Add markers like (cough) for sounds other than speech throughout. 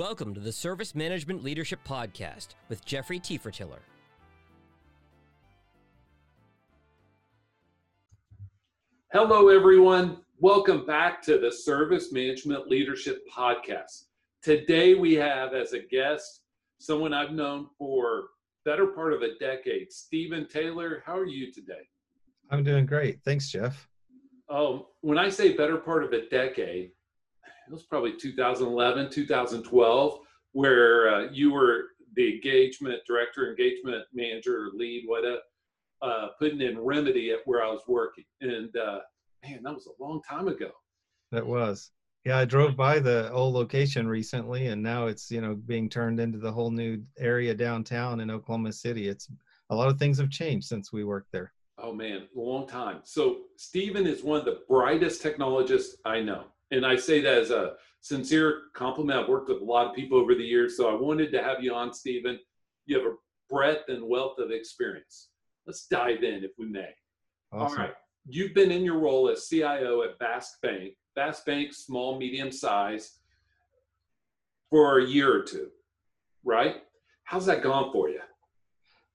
Welcome to the Service Management Leadership Podcast with Jeffrey Tefertiller. Hello, everyone. Welcome back to the Service Management Leadership Podcast. Today, we have as a guest someone I've known for better part of a decade, Stephen Taylor. How are you today? I'm doing great. Thanks, Jeff. Oh, when I say better part of a decade, it was probably 2011, 2012, where uh, you were the engagement director, engagement manager, lead, whatever, uh, putting in remedy at where I was working. And uh, man, that was a long time ago. That was. Yeah, I drove by the old location recently, and now it's you know being turned into the whole new area downtown in Oklahoma City. It's a lot of things have changed since we worked there. Oh man, a long time. So Stephen is one of the brightest technologists I know and I say that as a sincere compliment. I've worked with a lot of people over the years, so I wanted to have you on, Stephen. You have a breadth and wealth of experience. Let's dive in, if we may. Awesome. All right. You've been in your role as CIO at Vast Bank, Vast Bank, small, medium size, for a year or two, right? How's that gone for you?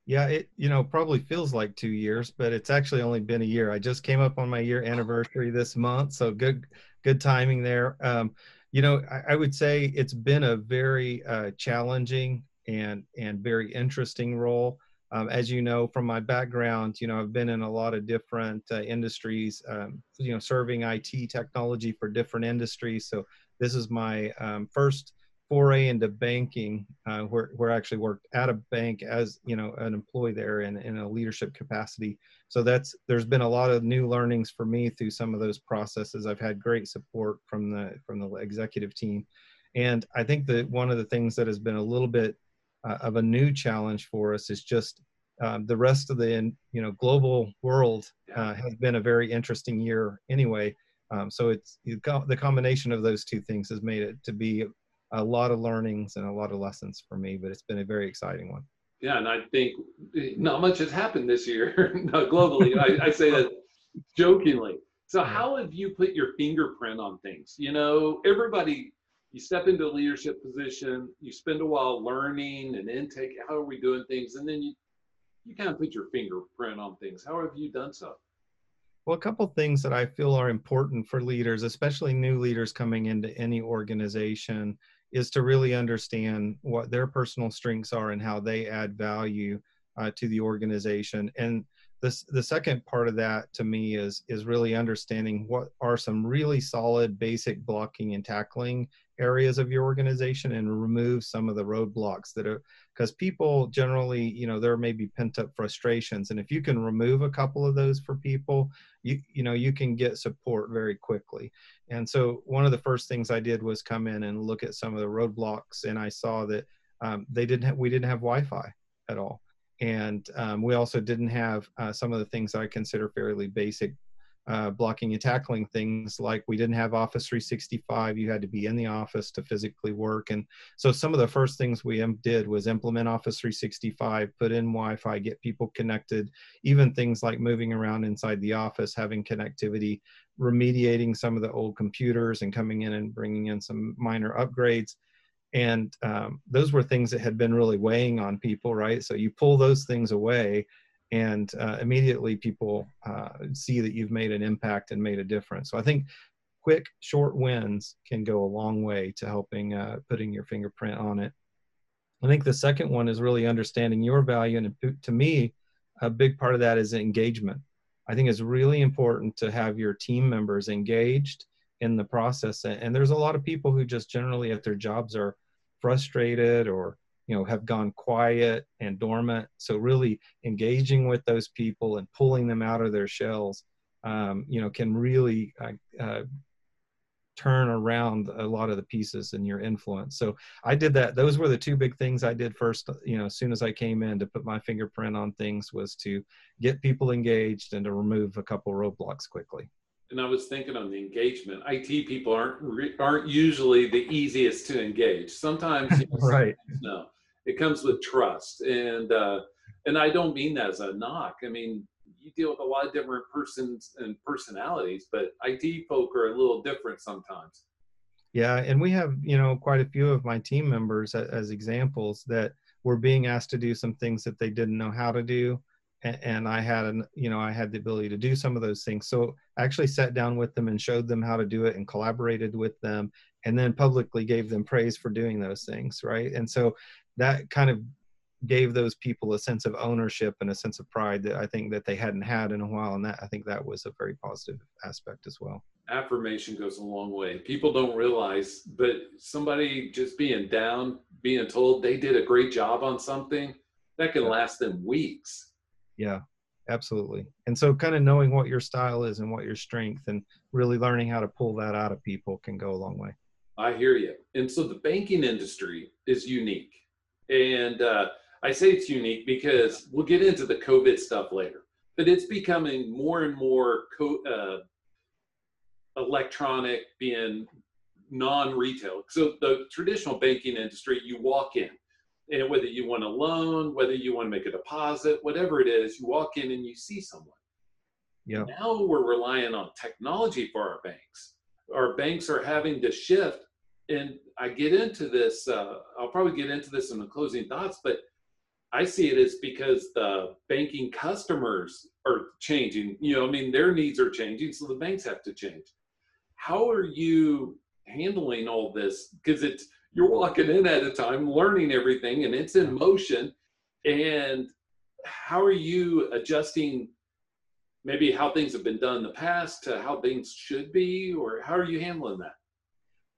Yeah, it you know probably feels like two years, but it's actually only been a year. I just came up on my year anniversary this month, so good good timing there. Um, you know, I, I, would say it's been a very uh, challenging and and very interesting role. Um, as you know from my background, you know I've been in a lot of different uh, industries. Um, you know, serving IT technology for different industries. So this is my um, first foray into banking, uh, where where I actually worked at a bank as you know an employee there in in a leadership capacity. So that's there's been a lot of new learnings for me through some of those processes. I've had great support from the from the executive team. And i think that one of the things that has been a little bit uh, of a new challenge for us is just um, the rest of the you know global world uh, has been a very interesting year anyway. Um, so it's the combination of those two things has made it to be a lot of learnings and a lot of lessons for me but it's been a very exciting one yeah, and I think not much has happened this year (laughs) no, globally. I, I, say that jokingly. So, how have you put your fingerprint on things? You know, everybody, you step into a leadership position, you spend a while learning and intake. How are we doing things? And then you, you kind of put your fingerprint on things. How have you done so? Well, a couple things that I feel are important for leaders, especially new leaders coming into any organization, is to really understand what their personal strengths are and how they add value uh, to the organization. And this, the second part of that to me is is really understanding what are some really solid basic blocking and tackling areas of your organization and remove some of the roadblocks that are because people generally you know there may be pent up frustrations and if you can remove a couple of those for people you you know you can get support very quickly. And so one of the first things i did was come in and look at some of the roadblocks and i saw that um, they didn't we didn't have wi-fi at all and um, we also didn't have uh, some of the things I consider fairly basic uh, blocking and tackling things like we didn't have Office 365. You had to be in the office to physically work. And so some of the first things we did was implement Office 365, put in Wi Fi, get people connected, even things like moving around inside the office, having connectivity, remediating some of the old computers and coming in and bringing in some minor upgrades and um, those were things that had been really weighing on people right? So you pull those things away and uh, immediately people uh, see that you've made an impact and made a difference. So i think quick short wins can go a long way to helping uh, putting your fingerprint on it. I think the second one is really understanding your value and to me a big part of that is engagement. I think it's really important to have your team members engaged in the process and there's a lot of people who just generally at their jobs are frustrated or you know have gone quiet and dormant. So really engaging with those people and pulling them out of their shells um, you know can really uh, uh, turn around a lot of the pieces in your influence. So i did that. Those were the two big things i did first you know as soon as i came in to put my fingerprint on things was to get people engaged and to remove a couple roadblocks quickly and I was thinking on the engagement. IT people aren't aren't usually the easiest to engage. Sometimes, you (laughs) know, right? No, it comes with trust, and uh, and I don't mean that as a knock. I mean you deal with a lot of different persons and personalities, but IT folk are a little different sometimes. Yeah, and we have you know quite a few of my team members as, as examples that were being asked to do some things that they didn't know how to do, and, and I had an you know I had the ability to do some of those things. So I actually sat down with them and showed them how to do it and collaborated with them, and then publicly gave them praise for doing those things, right? And so that kind of gave those people a sense of ownership and a sense of pride that I think that they hadn't had in a while, and that I think that was a very positive aspect as well. Affirmation goes a long way. People don't realize, but somebody just being down, being told they did a great job on something, that can last them weeks. Yeah, absolutely. And so, kind of knowing what your style is and what your strength, and really learning how to pull that out of people can go a long way. I hear you. And so, the banking industry is unique, and uh, I say it's unique because we'll get into the COVID stuff later, but it's becoming more and more co- uh, electronic, being non-retail. So the traditional banking industry, you walk in, and whether you want a loan, whether you want to make a deposit, whatever it is, you walk in and you see someone. Yeah. Now we're relying on technology for our banks. Our banks are having to shift, and I get into this. Uh, I'll probably get into this in the closing thoughts, but I see it as because the banking customers are changing. You know, I mean, their needs are changing, so the banks have to change. How are you handling all this? Because it's you're walking in at a time, learning everything, and it's in motion. And how are you adjusting? Maybe how things have been done in the past to how things should be, or how are you handling that?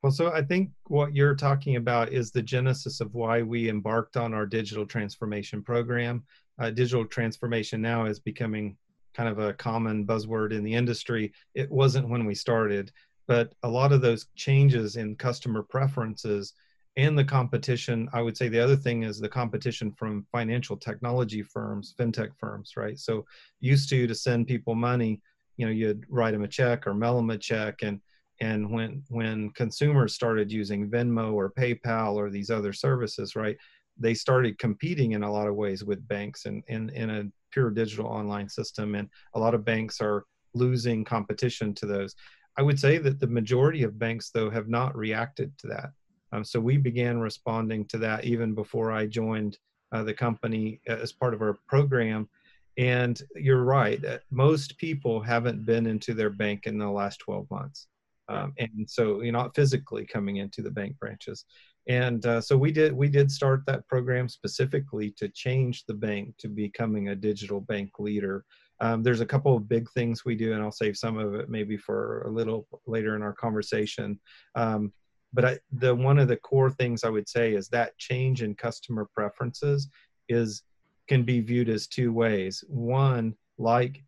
Well, so I think what you're talking about is the genesis of why we embarked on our digital transformation program. Uh, digital transformation now is becoming kind of a common buzzword in the industry. It wasn't when we started, but a lot of those changes in customer preferences and the competition, I would say the other thing is the competition from financial technology firms, fintech firms, right? So used to to send people money, you know, you'd write them a check or mail them a check and and when when consumers started using venmo or paypal or these other services right they started competing in a lot of ways with banks and in, in a pure digital online system and a lot of banks are losing competition to those i would say that the majority of banks though have not reacted to that um, so we began responding to that even before i joined uh, the company as part of our program. And you're right most people haven't been into their bank in the last 12 months. Um, and so you're not physically coming into the bank branches. And uh, so we did we did start that program specifically to change the bank to becoming a digital bank leader. Um, there's a couple of big things we do and i'll save some of it maybe for a little later in our conversation. Um, but I, the one of the core things i would say is that change in customer preferences is can be viewed as two ways one like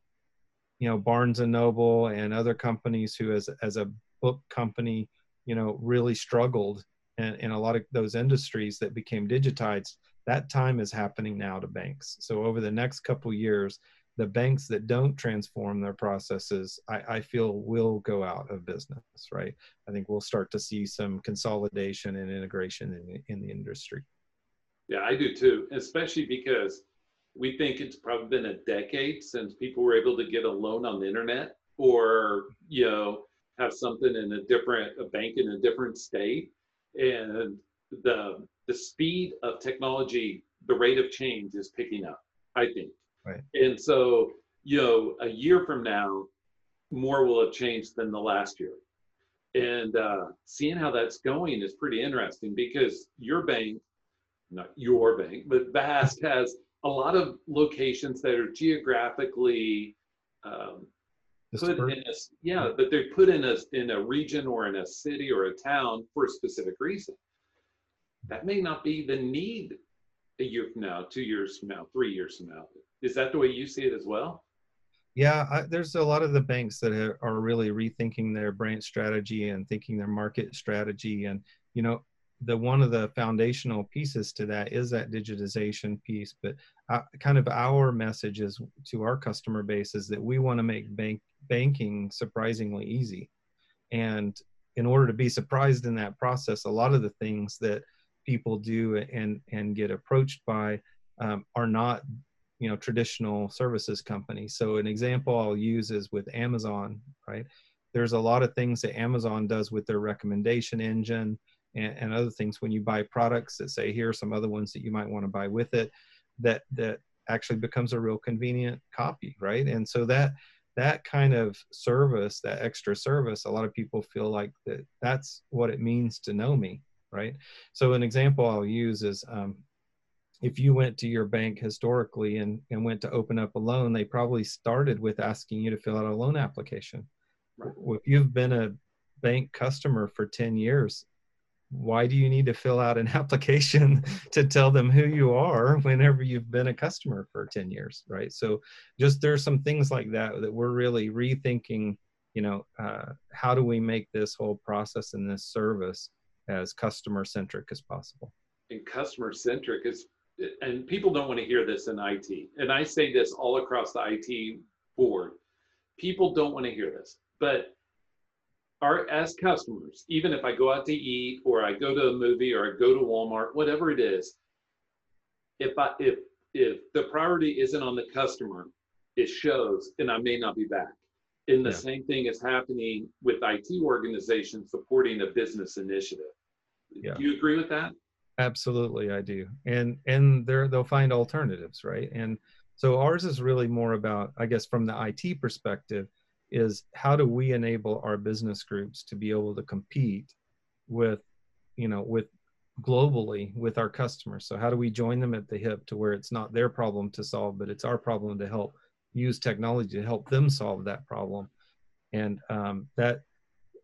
you know barnes and noble and other companies who as as a book company, you know, really struggled in, in a lot of those industries that became digitized. That time is happening now to banks. So over the next couple years, the banks that don't transform their processes, I, I, feel will go out of business, right? I think we'll start to see some consolidation and integration in in the industry. Yeah, I do too, especially because we think it's probably been a decade since people were able to get a loan on the internet or, you know, have something in a different a bank in a different state and the the speed of technology the rate of change is picking up i think right and so you know a year from now more will have changed than the last year and uh, seeing how that's going is pretty interesting because your bank not your bank but vast (laughs) has a lot of locations that are geographically um, put in a, yeah, but they're put in a in a region or in a city or a town for a specific reason. That may not be the need a year from now, two years from now, three years from now. Is that the way you see it as well? Yeah, I, there's a lot of the banks that are, really rethinking their branch strategy and thinking their market strategy. And you know, the one of the foundational pieces to that is that digitization piece. But uh, kind of our message is to our customer base is that we want to make bank banking surprisingly easy. And in order to be surprised in that process, a lot of the things that people do and and get approached by um, are not you know traditional services companies so an example i'll use is with amazon right? There's a lot of things that Amazon does with their recommendation engine and, and other things. When you buy products that say here are some other ones that you might want to buy with it that that actually becomes a real convenient copy right? And so that that kind of service that extra service a lot of people feel like that that's what it means to know me right? So an example i'll use is um, if you went to your bank historically and, and went to open up a loan they probably started with asking you to fill out a loan application. Right. if you've been a bank customer for 10 years why do you need to fill out an (laughs) application to tell them who you are whenever you've been a customer for 10 years right? So just there's some things like that that we're really rethinking you know uh, how do we make this whole process and this service as customer centric as possible? And customer centric is and people don't want to hear this in it and i say this all across the it board people don't want to hear this but our as customers, even if I go out to eat or I go to a movie or I go to Walmart, whatever it is, if I if if the priority isn't on the customer, it shows, and I may not be back. And the yeah. same thing is happening with IT organizations supporting a business initiative. Yeah. Do you agree with that? Absolutely, I do. And and they they'll find alternatives, right? And so ours is really more about, I guess, from the IT perspective, is how do we enable our business groups to be able to compete with you know with globally with our customers so how do we join them at the hip to where it's not their problem to solve but it's our problem to help use technology to help them solve that problem and um, that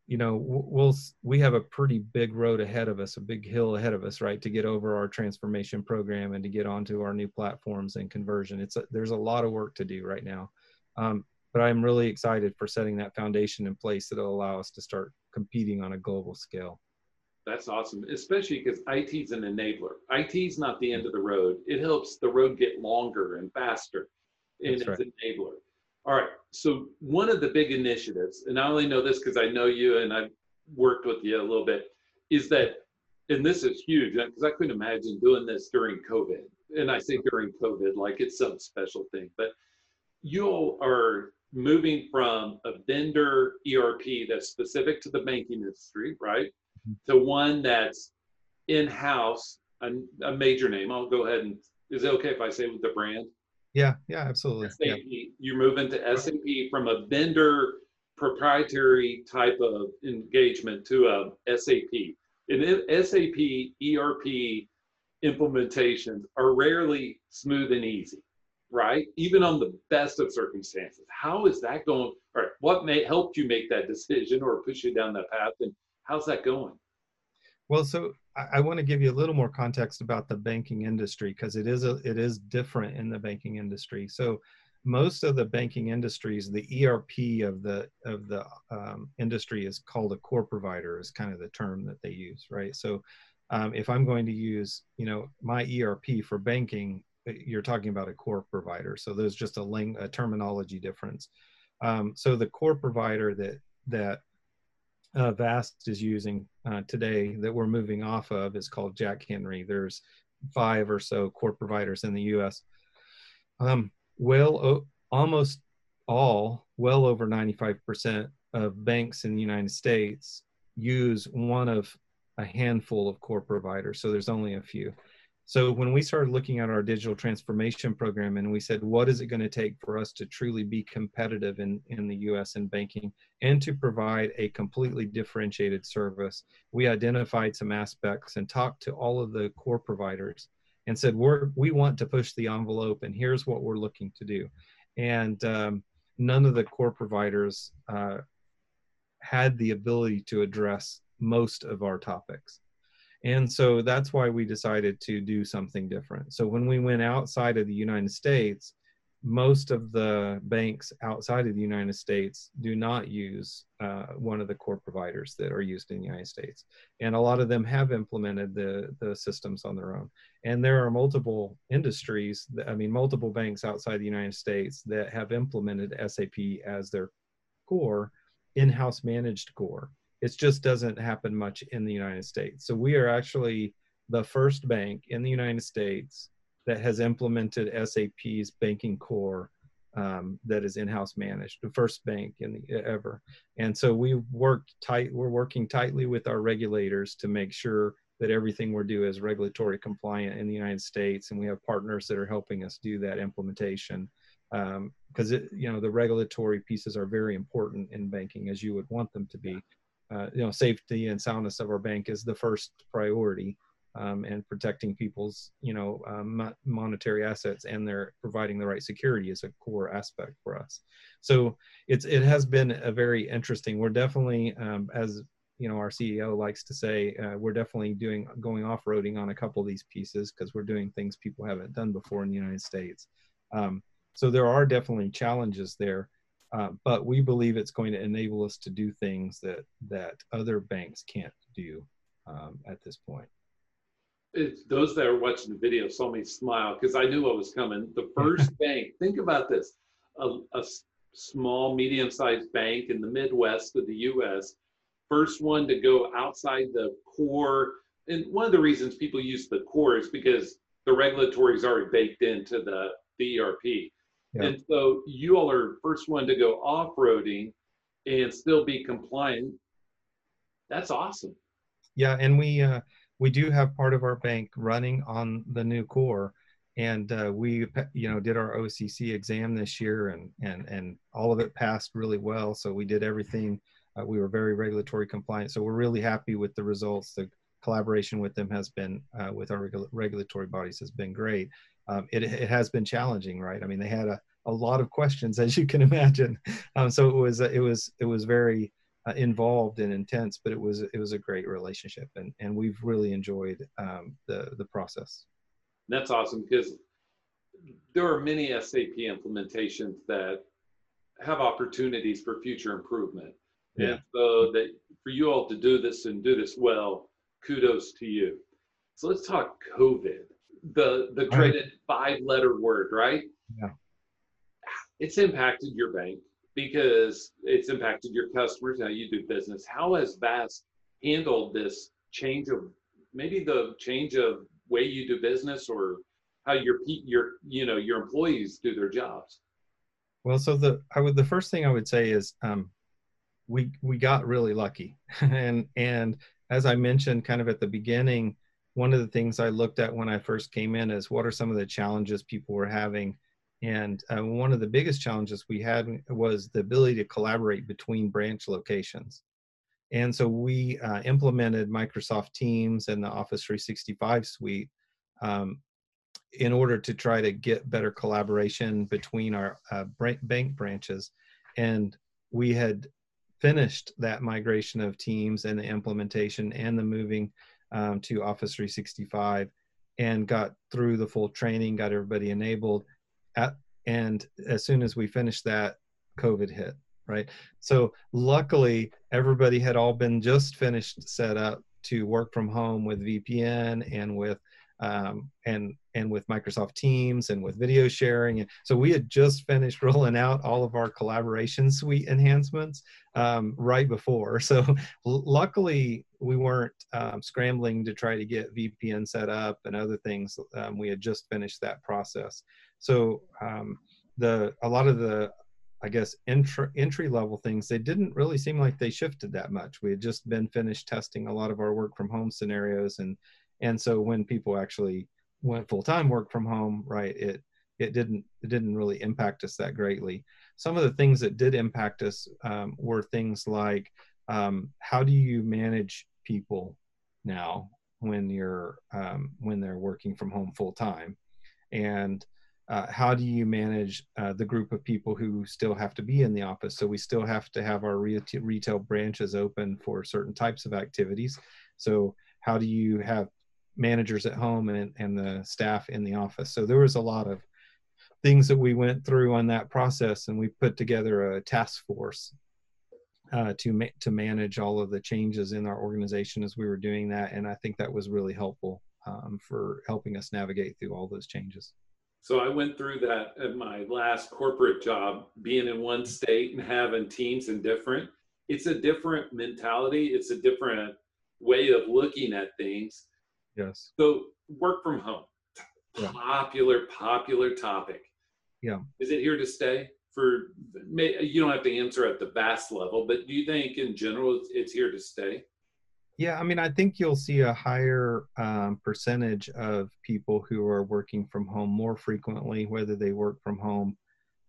you know we'll we have a pretty big road ahead of us a big hill ahead of us right to get over our transformation program and to get onto our new platforms and conversion it's a, there's a lot of work to do right now um, but I'm really excited for setting that foundation in place that'll allow us to start competing on a global scale. That's awesome, especially because IT is an enabler. IT is not the end of the road. It helps the road get longer and faster, and That's it's right. an enabler. All right. So one of the big initiatives, and I only know this because I know you and I've worked with you a little bit, is that, and this is huge because I couldn't imagine doing this during COVID. And I say during COVID like it's some special thing, but you all are moving from a vendor ERP that's specific to the banking industry, right, mm-hmm. to one that's in-house, a, a, major name. I'll go ahead and is it okay if I say with the brand? Yeah, yeah, absolutely. SAP. Yeah. You're moving to SAP from a vendor proprietary type of engagement to a SAP. And SAP ERP implementations are rarely smooth and easy right? Even on the best of circumstances. How is that going? Or what may helped you make that decision or push you down that path? And how's that going? Well, so I, want to give you a little more context about the banking industry because it is a, it is different in the banking industry. So most of the banking industries, the ERP of the of the um, industry is called a core provider, is kind of the term that they use, right? So um, if I'm going to use, you know, my ERP for banking, you're talking about a core provider. So there's just a, ling- a terminology difference. Um, so the core provider that that uh, Vast is using uh, today that we're moving off of is called Jack Henry. There's five or so core providers in the U.S. Um, well, o- almost all, well over 95% of banks in the United States use one of a handful of core providers. So there's only a few. So when we started looking at our digital transformation program and we said, what is it going to take for us to truly be competitive in, in the US in banking and to provide a completely differentiated service, we identified some aspects and talked to all of the core providers and said, we're, we want to push the envelope and here's what we're looking to do. And um, none of the core providers uh, had the ability to address most of our topics. And so that's why we decided to do something different. So when we went outside of the United States, most of the banks outside of the United States do not use uh, one of the core providers that are used in the United States. And a lot of them have implemented the, the systems on their own. And there are multiple industries, that, I mean, multiple banks outside the United States that have implemented SAP as their core, in house managed core. It just doesn't happen much in the United States. So we are actually the first bank in the United States that has implemented SAP's banking core um, that is in-house managed, the first bank in the ever. And so we worked tight. We're working tightly with our regulators to make sure that everything we're doing is regulatory compliant in the United States, and we have partners that are helping us do that implementation. Because um, you know the regulatory pieces are very important in banking, as you would want them to be. Uh, you know, safety and soundness of our bank is the first priority, um, and protecting people's you know um, monetary assets and they're providing the right security is a core aspect for us. So it's it has been a very interesting we're definitely um, as you know our ceo likes to say uh, we're definitely doing going off-roading on a couple of these pieces because we're doing things people haven't done before in the united states. Um, so there are definitely challenges there uh, but we believe it's going to enable us to do things that that other banks can't do um, at this point it, those that are watching the video saw me smile because I knew what was coming. The (laughs) first bank, think about this a, a small, medium sized bank in the Midwest of the US, first one to go outside the core. And one of the reasons people use the core is because the regulatory is already baked into the, the ERP. Yeah. And so you all are first one to go off roading and still be compliant. That's awesome. Yeah. And we, uh, we do have part of our bank running on the new core and uh, we you know did our occ exam this year and and and all of it passed really well so we did everything uh, we were very regulatory compliant so we're really happy with the results the collaboration with them has been uh, with our regu- regulatory bodies has been great um, it, it has been challenging right i mean they had a, a lot of questions (laughs) as you can imagine um, so it was it was it was very uh, involved and intense, but it was it was a great relationship, and and we've really enjoyed um, the the process. That's awesome because there are many SAP implementations that have opportunities for future improvement. Yeah. And so that for you all to do this and do this well, kudos to you. So let's talk COVID. The the dreaded five letter word, right? Yeah. It's impacted your bank because it's impacted your customers how you do business. How has VAST handled this change of maybe the change of way you do business or how your your you know your employees do their jobs? Well, so the I would the first thing I would say is um, we we got really lucky, (laughs) and and as I mentioned kind of at the beginning, one of the things I looked at when I first came in is what are some of the challenges people were having and uh, one of the biggest challenges we had was the ability to collaborate between branch locations. And so we uh, implemented Microsoft Teams and the Office 365 suite um, in order to try to get better collaboration between our uh, bank branches. And we had finished that migration of Teams and the implementation and the moving um, to Office 365 and got through the full training, got everybody enabled at, and as soon as we finished that, COVID hit, right? So luckily, everybody had all been just finished set up to work from home with VPN and with um, and and with Microsoft Teams and with video sharing. And so we had just finished (laughs) rolling out all of our collaboration suite enhancements um, right before. (laughs) So luckily we weren't um, scrambling to try to get VPN set up and other things. Um, we had just finished that process. So um, the a lot of the I guess entry entry level things they didn't really seem like they shifted that much. We had just been finished testing a lot of our work from home scenarios and and so when people actually went full time work from home, right, it it didn't it didn't really impact us that greatly. Some of the things that did impact us um, were things like um, how do you manage people now when you're um, when they're working from home full time, and uh, how do you manage uh, the group of people who still have to be in the office? So we still have to have our retail, retail branches open for certain types of activities. So how do you have managers at home and, and the staff in the office? So there was a lot of things that we went through on that process, and we put together a task force uh, to ma- to manage all of the changes in our organization as we were doing that. And I think that was really helpful um, for helping us navigate through all those changes. So I went through that at my last corporate job, being in one state and having teams in different. It's a different mentality. It's a different way of looking at things. Yes. So work from home, yeah. popular, popular topic. Yeah. Is it here to stay? For you don't have to answer at the vast level, but do you think in general it's here to stay? Yeah, I mean, I think you'll see a higher um, percentage of people who are working from home more frequently, whether they work from home.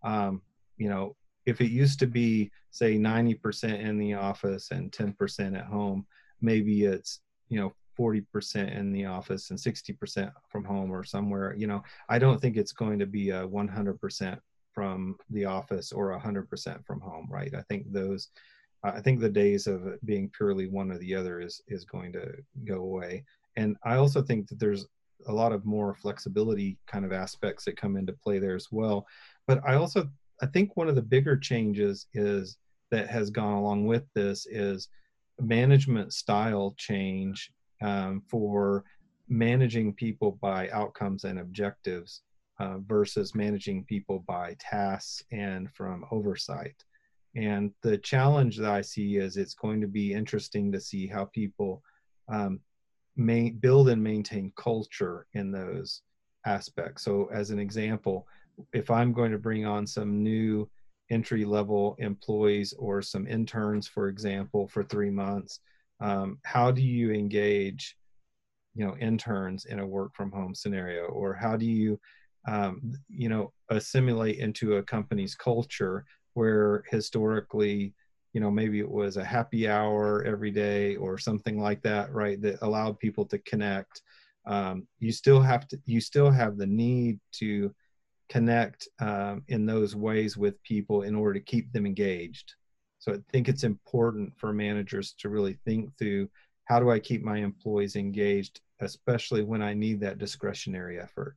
Um, you know, if it used to be, say, 90% in the office and 10% at home, maybe it's, you know, 40% in the office and 60% from home or somewhere. You know, I don't think it's going to be a 100% from the office or 100% from home, right? I think those I think the days of being purely one or the other is is going to go away. And I also think that there's a lot of more flexibility kind of aspects that come into play there as well. But I also I think one of the bigger changes is that has gone along with this is management style change um, for managing people by outcomes and objectives uh, versus managing people by tasks and from oversight. And the challenge that I see is it's going to be interesting to see how people um, may build and maintain culture in those aspects. So, as an example, if I'm going to bring on some new entry level employees or some interns, for example, for three months, um, how do you engage, you know, interns in a work from home scenario, or how do you, um, you know, assimilate into a company's culture where historically you know maybe it was a happy hour every day or something like that right that allowed people to connect? Um, you still have to you still have the need to connect um, in those ways with people in order to keep them engaged so i think it's important for managers to really think through how do i keep my employees engaged especially when i need that discretionary effort?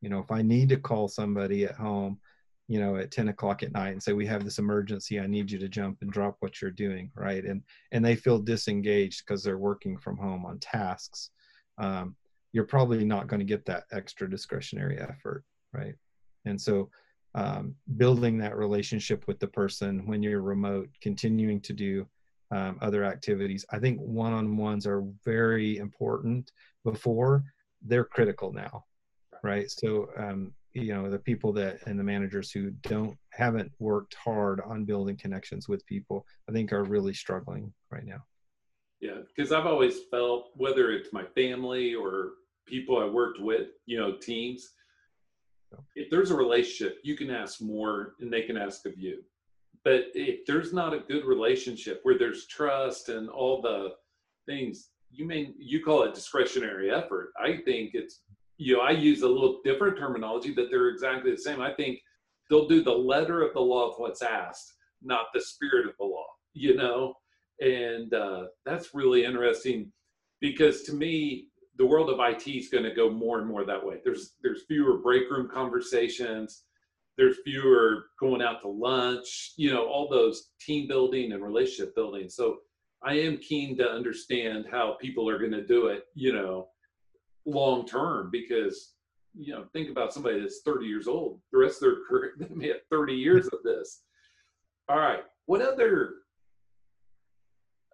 You know if i need to call somebody at home you know at 10 o'clock at night and say we have this emergency i need you to jump and drop what you're doing right? And and they feel disengaged because they're working from home on tasks um, you're probably not going to get that extra discretionary effort right? And so um, building that relationship with the person when you're remote continuing to do um, other activities. I think one-on-ones are very important before they're critical now right? So um, you know the people that and the managers who don't haven't worked hard on building connections with people i think are really struggling right now. Yeah because i've always felt whether it's my family or people i worked with you know teams if there's a relationship you can ask more and they can ask of you but if there's not a good relationship where there's trust and all the things you mean you call it discretionary effort i think it's you know, I use a little different terminology, but they're exactly the same. I think they'll do the letter of the law of what's asked, not the spirit of the law, you know? And uh, that's really interesting because to me, the world of IT is going to go more and more that way. There's there's fewer break room conversations. There's fewer going out to lunch. You know, all those team building and relationship building. So I am keen to understand how people are going to do it. You know, long term because you know think about somebody that's 30 years old the rest of their (laughs) career they may have 30 years of this all right what other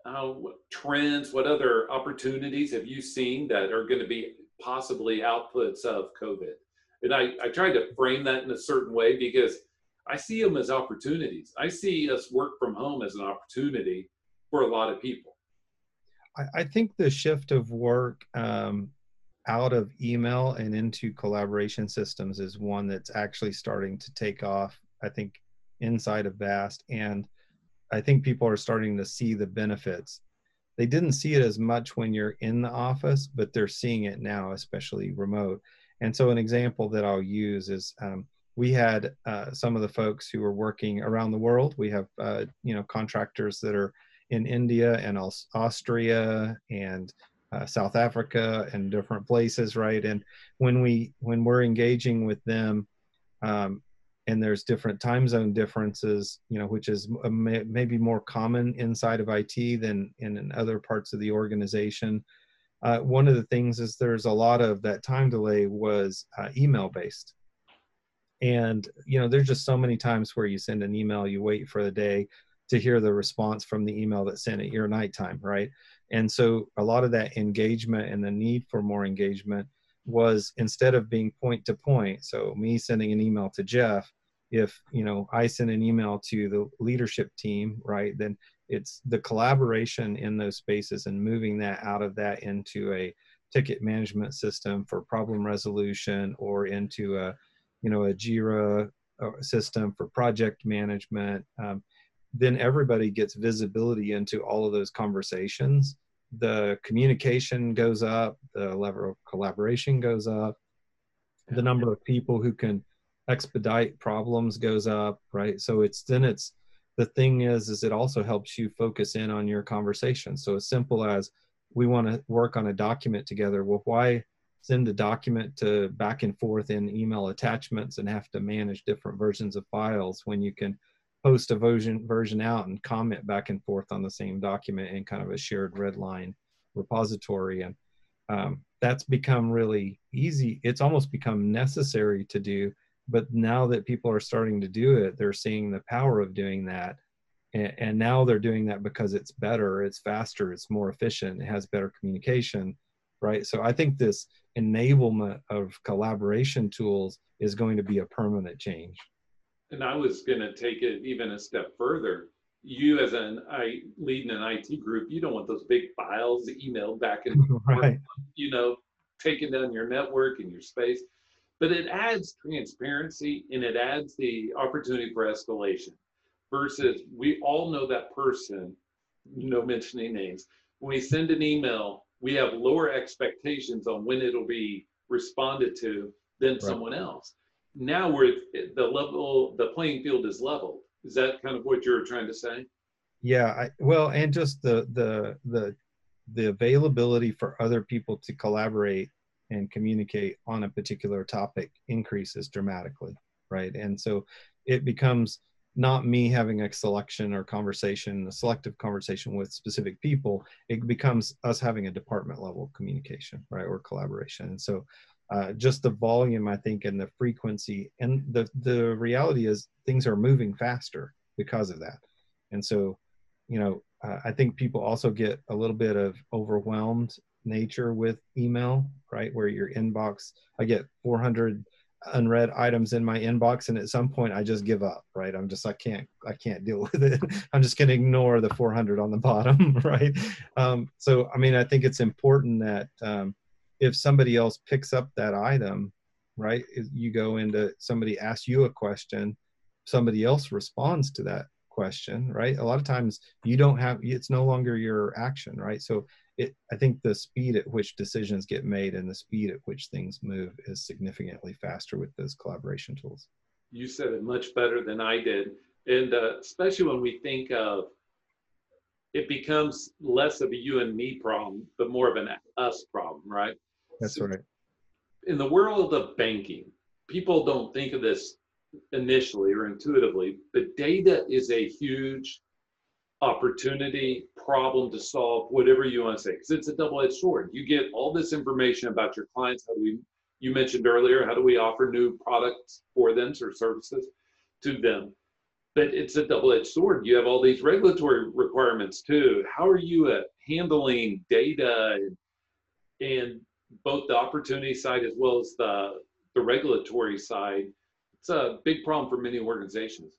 uh, trends what other opportunities have you seen that are going to be possibly outputs of covid? And I, I tried to frame that in a certain way because i see them as opportunities. I see us work from home as an opportunity for a lot of people. I, I think the shift of work um, out of email and into collaboration systems is one that's actually starting to take off i think inside of vast. And i think people are starting to see the benefits. They didn't see it as much when you're in the office but they're seeing it now especially remote. And so an example that i'll use is um, we had uh, some of the folks who were working around the world. We have uh, you know contractors that are in india and austria and uh, South Africa and different places, right? And when we when we're engaging with them, um, and there's different time zone differences, you know, which is maybe more common inside of IT than in, other parts of the organization. Uh, one of the things is there's a lot of that time delay was uh, email based and you know there's just so many times where you send an email you wait for the day to hear the response from the email that sent at your nighttime right and so a lot of that engagement and the need for more engagement was instead of being point to point so me sending an email to jeff if you know i send an email to the leadership team right then it's the collaboration in those spaces and moving that out of that into a ticket management system for problem resolution or into a you know a jira uh, system for project management um, then everybody gets visibility into all of those conversations the communication goes up the level of collaboration goes up the number of people who can expedite problems goes up right? So it's then it's the thing is is it also helps you focus in on your conversation. So as simple as we want to work on a document together well why send a document to back and forth in email attachments and have to manage different versions of files when you can post a version version out and comment back and forth on the same document in kind of a shared red line repository. And um, that's become really easy. It's almost become necessary to do but now that people are starting to do it they're seeing the power of doing that. And, and now they're doing that because it's better it's faster it's more efficient it has better communication right? So i think this enablement of collaboration tools is going to be a permanent change and i was going to take it even a step further you as an I leading an IT group, you don't want those big files emailed back and (laughs) right. you know, taking down your network and your space but it adds transparency and it adds the opportunity for escalation versus we all know that person no mentioning names when we send an email we have lower expectations on when it'll be responded to than right. someone else now we're the level the playing field is leveled. Is that kind of what you're trying to say? Yeah I, well and just the the the the availability for other people to collaborate and communicate on a particular topic increases dramatically right? And so it becomes not me having a selection or conversation a selective conversation with specific people. It becomes us having a department level communication right or collaboration. And so uh, just the volume i think and the frequency. And the the reality is things are moving faster because of that. And so you know uh, i think people also get a little bit of overwhelmed nature with email, right? Where your inbox, I get 400 unread items in my inbox and at some point i just give up right? I'm just i can't i can't deal (laughs) with it. I'm just going to ignore the 400 on the bottom (laughs) right? Um, so i mean i think it's important that um, if somebody else picks up that item right you go into somebody asks you a question somebody else responds to that question right? A lot of times you don't have it's no longer your action right? So it i think the speed at which decisions get made and the speed at which things move is significantly faster with those collaboration tools. You said it much better than i did. And uh, especially when we think of it becomes less of a you and me problem but more of an us problem right that's so right in the world of banking people don't think of this initially or intuitively but data is a huge opportunity, problem to solve, whatever you want to say, because it's a double-edged sword. You get all this information about your clients. How do we? You mentioned earlier, how do we offer new products for them or services to them? But it's a double-edged sword. You have all these regulatory requirements too. How are you at handling data and, and both the opportunity side as well as the the regulatory side? It's a big problem for many organizations.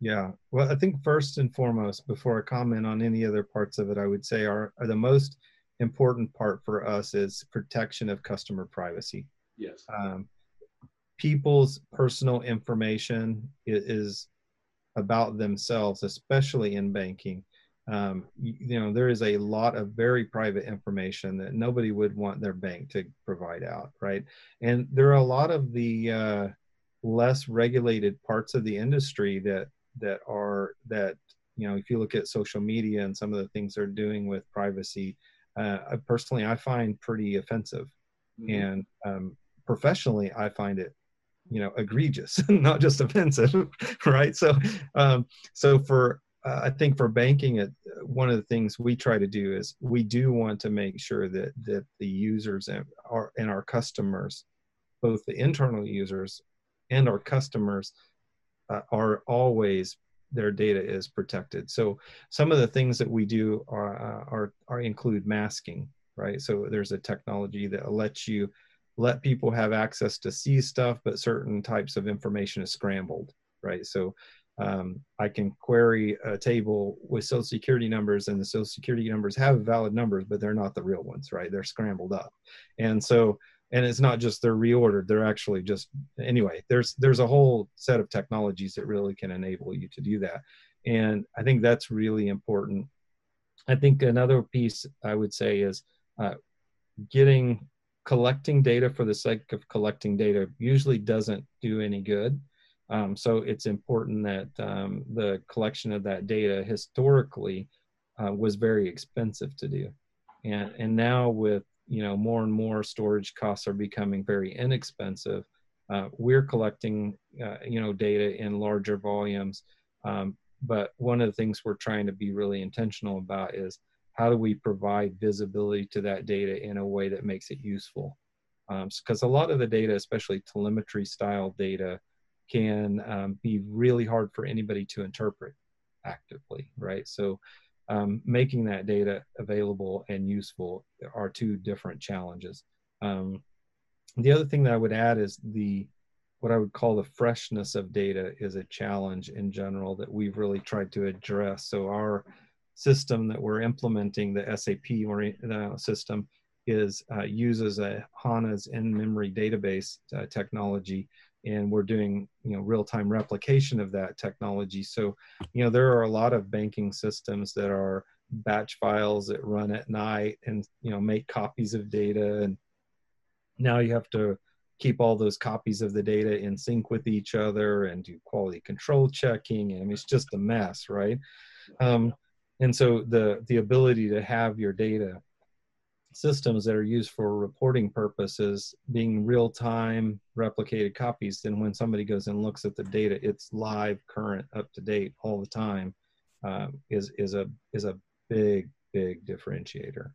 Yeah. Well, I think first and foremost, before I comment on any other parts of it, I would say are, are the most important part for us is protection of customer privacy. Yes. Um, people's personal information is, about themselves, especially in banking. Um, you, you, know, there is a lot of very private information that nobody would want their bank to provide out, right? And there are a lot of the uh, less regulated parts of the industry that that are that you know if you look at social media and some of the things they're doing with privacy uh, personally i find pretty offensive mm-hmm. and um, professionally i find it you know egregious (laughs) not just offensive (laughs) right so um, so for uh, i think for banking it one of the things we try to do is we do want to make sure that that the users and our and our customers both the internal users and our customers uh, are always their data is protected. So some of the things that we do are, uh, are, are include masking, right? So there's a technology that lets you let people have access to see stuff, but certain types of information is scrambled, right? So um, I can query a table with social security numbers and the social security numbers have valid numbers, but they're not the real ones, right? They're scrambled up. And so, and it's not just they're reordered, they're actually just, anyway, there's, there's a whole set of technologies that really can enable you to do that. And I think that's really important. I think another piece I would say is uh, getting collecting data for the sake of collecting data usually doesn't do any good. Um, so it's important that um, the collection of that data historically uh, was very expensive to do. And, and now with, you know, more and more storage costs are becoming very inexpensive, uh, we're collecting, uh, you know, data in larger volumes. Um, but one of the things we're trying to be really intentional about is how do we provide visibility to that data in a way that makes it useful? Because um, a lot of the data, especially telemetry style data, can um, be really hard for anybody to interpret actively, right? So um, making that data available and useful are two different challenges. Um, the other thing that I would add is the what I would call the freshness of data is a challenge in general that we've really tried to address. So our system that we're implementing, the SAP uh, system, is uh, uses a HANA's in-memory database uh, technology and we're doing you know real-time replication of that technology. So you know there are a lot of banking systems that are batch files that run at night and you know make copies of data. And now you have to keep all those copies of the data in sync with each other and do quality control checking. And I mean, it's just a mess right? Um, and so the the ability to have your data systems that are used for reporting purposes being real time replicated copies then when somebody goes and looks at the data it's live current up to date all the time uh, is is a is a big big differentiator.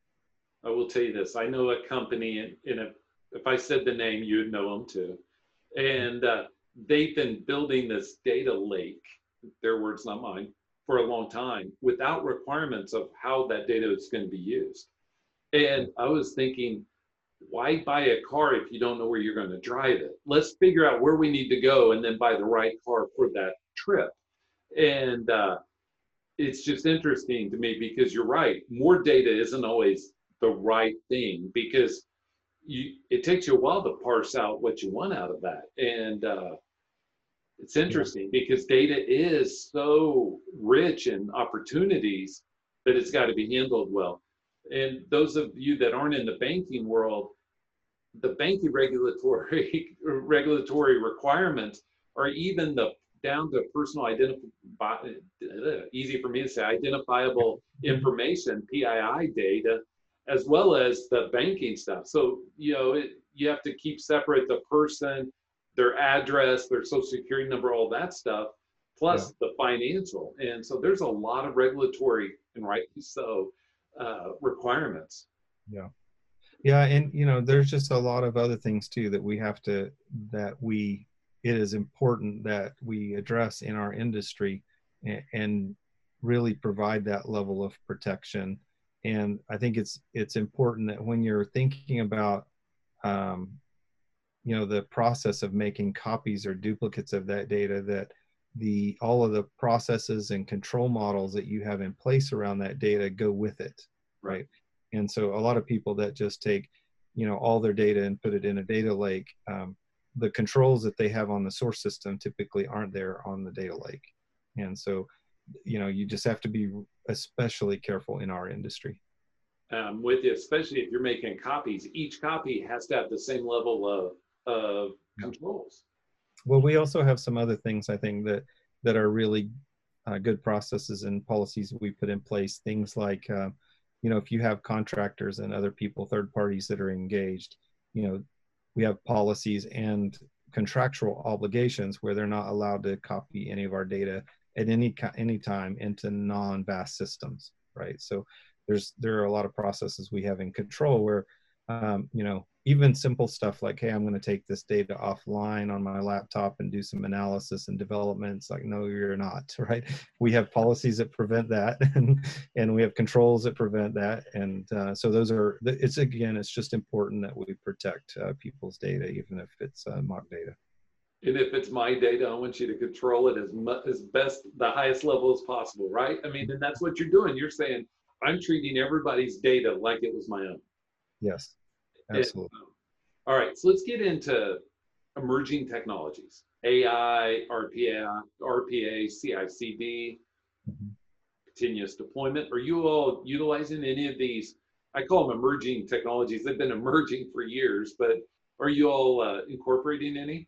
I will tell you this i know a company in, in a if i said the name you'd know them too. And uh, they've been building this data lake their words not mine for a long time without requirements of how that data is going to be used and I was thinking, why buy a car if you don't know where you're going to drive it? Let's figure out where we need to go and then buy the right car for that trip. And uh, it's just interesting to me because you're right. More data isn't always the right thing because you, it takes you a while to parse out what you want out of that. And uh, it's interesting because data is so rich in opportunities that it's got to be handled well. And those of you that aren't in the banking world, the banking regulatory (laughs) regulatory requirements are even the down to personal identify uh, easy for me to say identifiable information PII data as well as the banking stuff. So you know it, you have to keep separate the person, their address, their social security number, all that stuff, plus yeah. the financial. And so there's a lot of regulatory and rightly so uh, requirements. Yeah. Yeah, and you know, there's just a lot of other things too that we have to that we it is important that we address in our industry and, and really provide that level of protection. And I think it's it's important that when you're thinking about um, you know the process of making copies or duplicates of that data that the all of the processes and control models that you have in place around that data go with it right. and so a lot of people that just take you know all their data and put it in a data lake um, the controls that they have on the source system typically aren't there on the data lake. And so you know you just have to be especially careful in our industry. Um, with you especially if you're making copies each copy has to have the same level of of controls well, we also have some other things I think that that are really uh, good processes and policies we put in place. Things like, uh, you know, if you have contractors and other people, third parties that are engaged, you know, we have policies and contractual obligations where they're not allowed to copy any of our data at any any time into non-VAST systems, right? So there's there are a lot of processes we have in control where, um, you know, even simple stuff like hey i'm going to take this data offline on my laptop and do some analysis and development. It's like no you're not (laughs) right? We have policies that prevent that (laughs) and and we have controls that prevent that. And uh, so those are it's again it's just important that we protect uh, people's data even if it's uh, mock data. And if it's my data i want you to control it as much as best the highest level as possible right? I mean and that's what you're doing. You're saying i'm treating everybody's data like it was my own. Yes Absolutely. And, um, all right, so let's get into emerging technologies AI, RPA, RPA, CI/CD, mm-hmm. continuous deployment. Are you all utilizing any of these? I call them emerging technologies. They've been emerging for years, but are you all uh, incorporating any?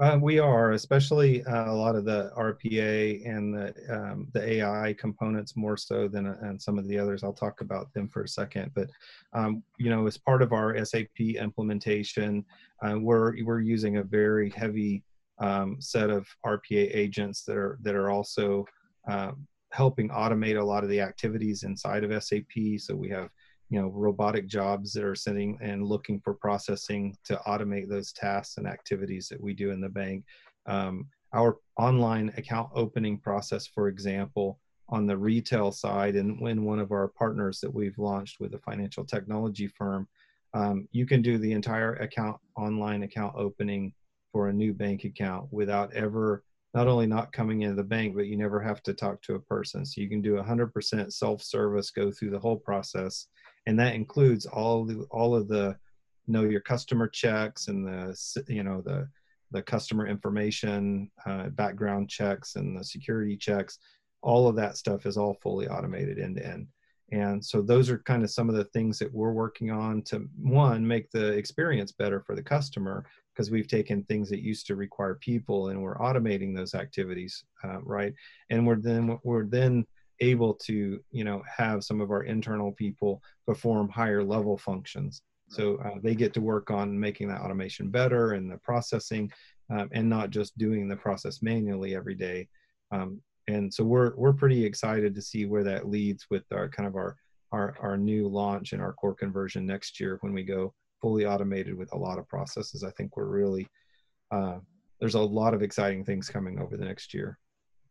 Uh, we are, especially uh, a lot of the RPA and the um, the AI components more so than uh, and some of the others. I'll talk about them for a second. But um, you know, as part of our SAP implementation, uh, we're we're using a very heavy um, set of RPA agents that are that are also um, helping automate a lot of the activities inside of SAP. So we have you know robotic jobs that are sitting and looking for processing to automate those tasks and activities that we do in the bank. Um, our online account opening process for example on the retail side and when one of our partners that we've launched with a financial technology firm um, you can do the entire account online account opening for a new bank account without ever not only not coming into the bank but you never have to talk to a person. So you can do 100% self-service go through the whole process and that includes all the all of the know your customer checks and the you know the the customer information uh, background checks and the security checks. All of that stuff is all fully automated end to end. And so those are kind of some of the things that we're working on to one make the experience better for the customer because we've taken things that used to require people and we're automating those activities uh, right? And we're then we're then able to you know have some of our internal people perform higher level functions. So uh, they get to work on making that automation better and the processing um, and not just doing the process manually every day. Um, and so we're we're pretty excited to see where that leads with our kind of our our, our new launch and our core conversion next year when we go fully automated with a lot of processes. I think we're really uh, there's a lot of exciting things coming over the next year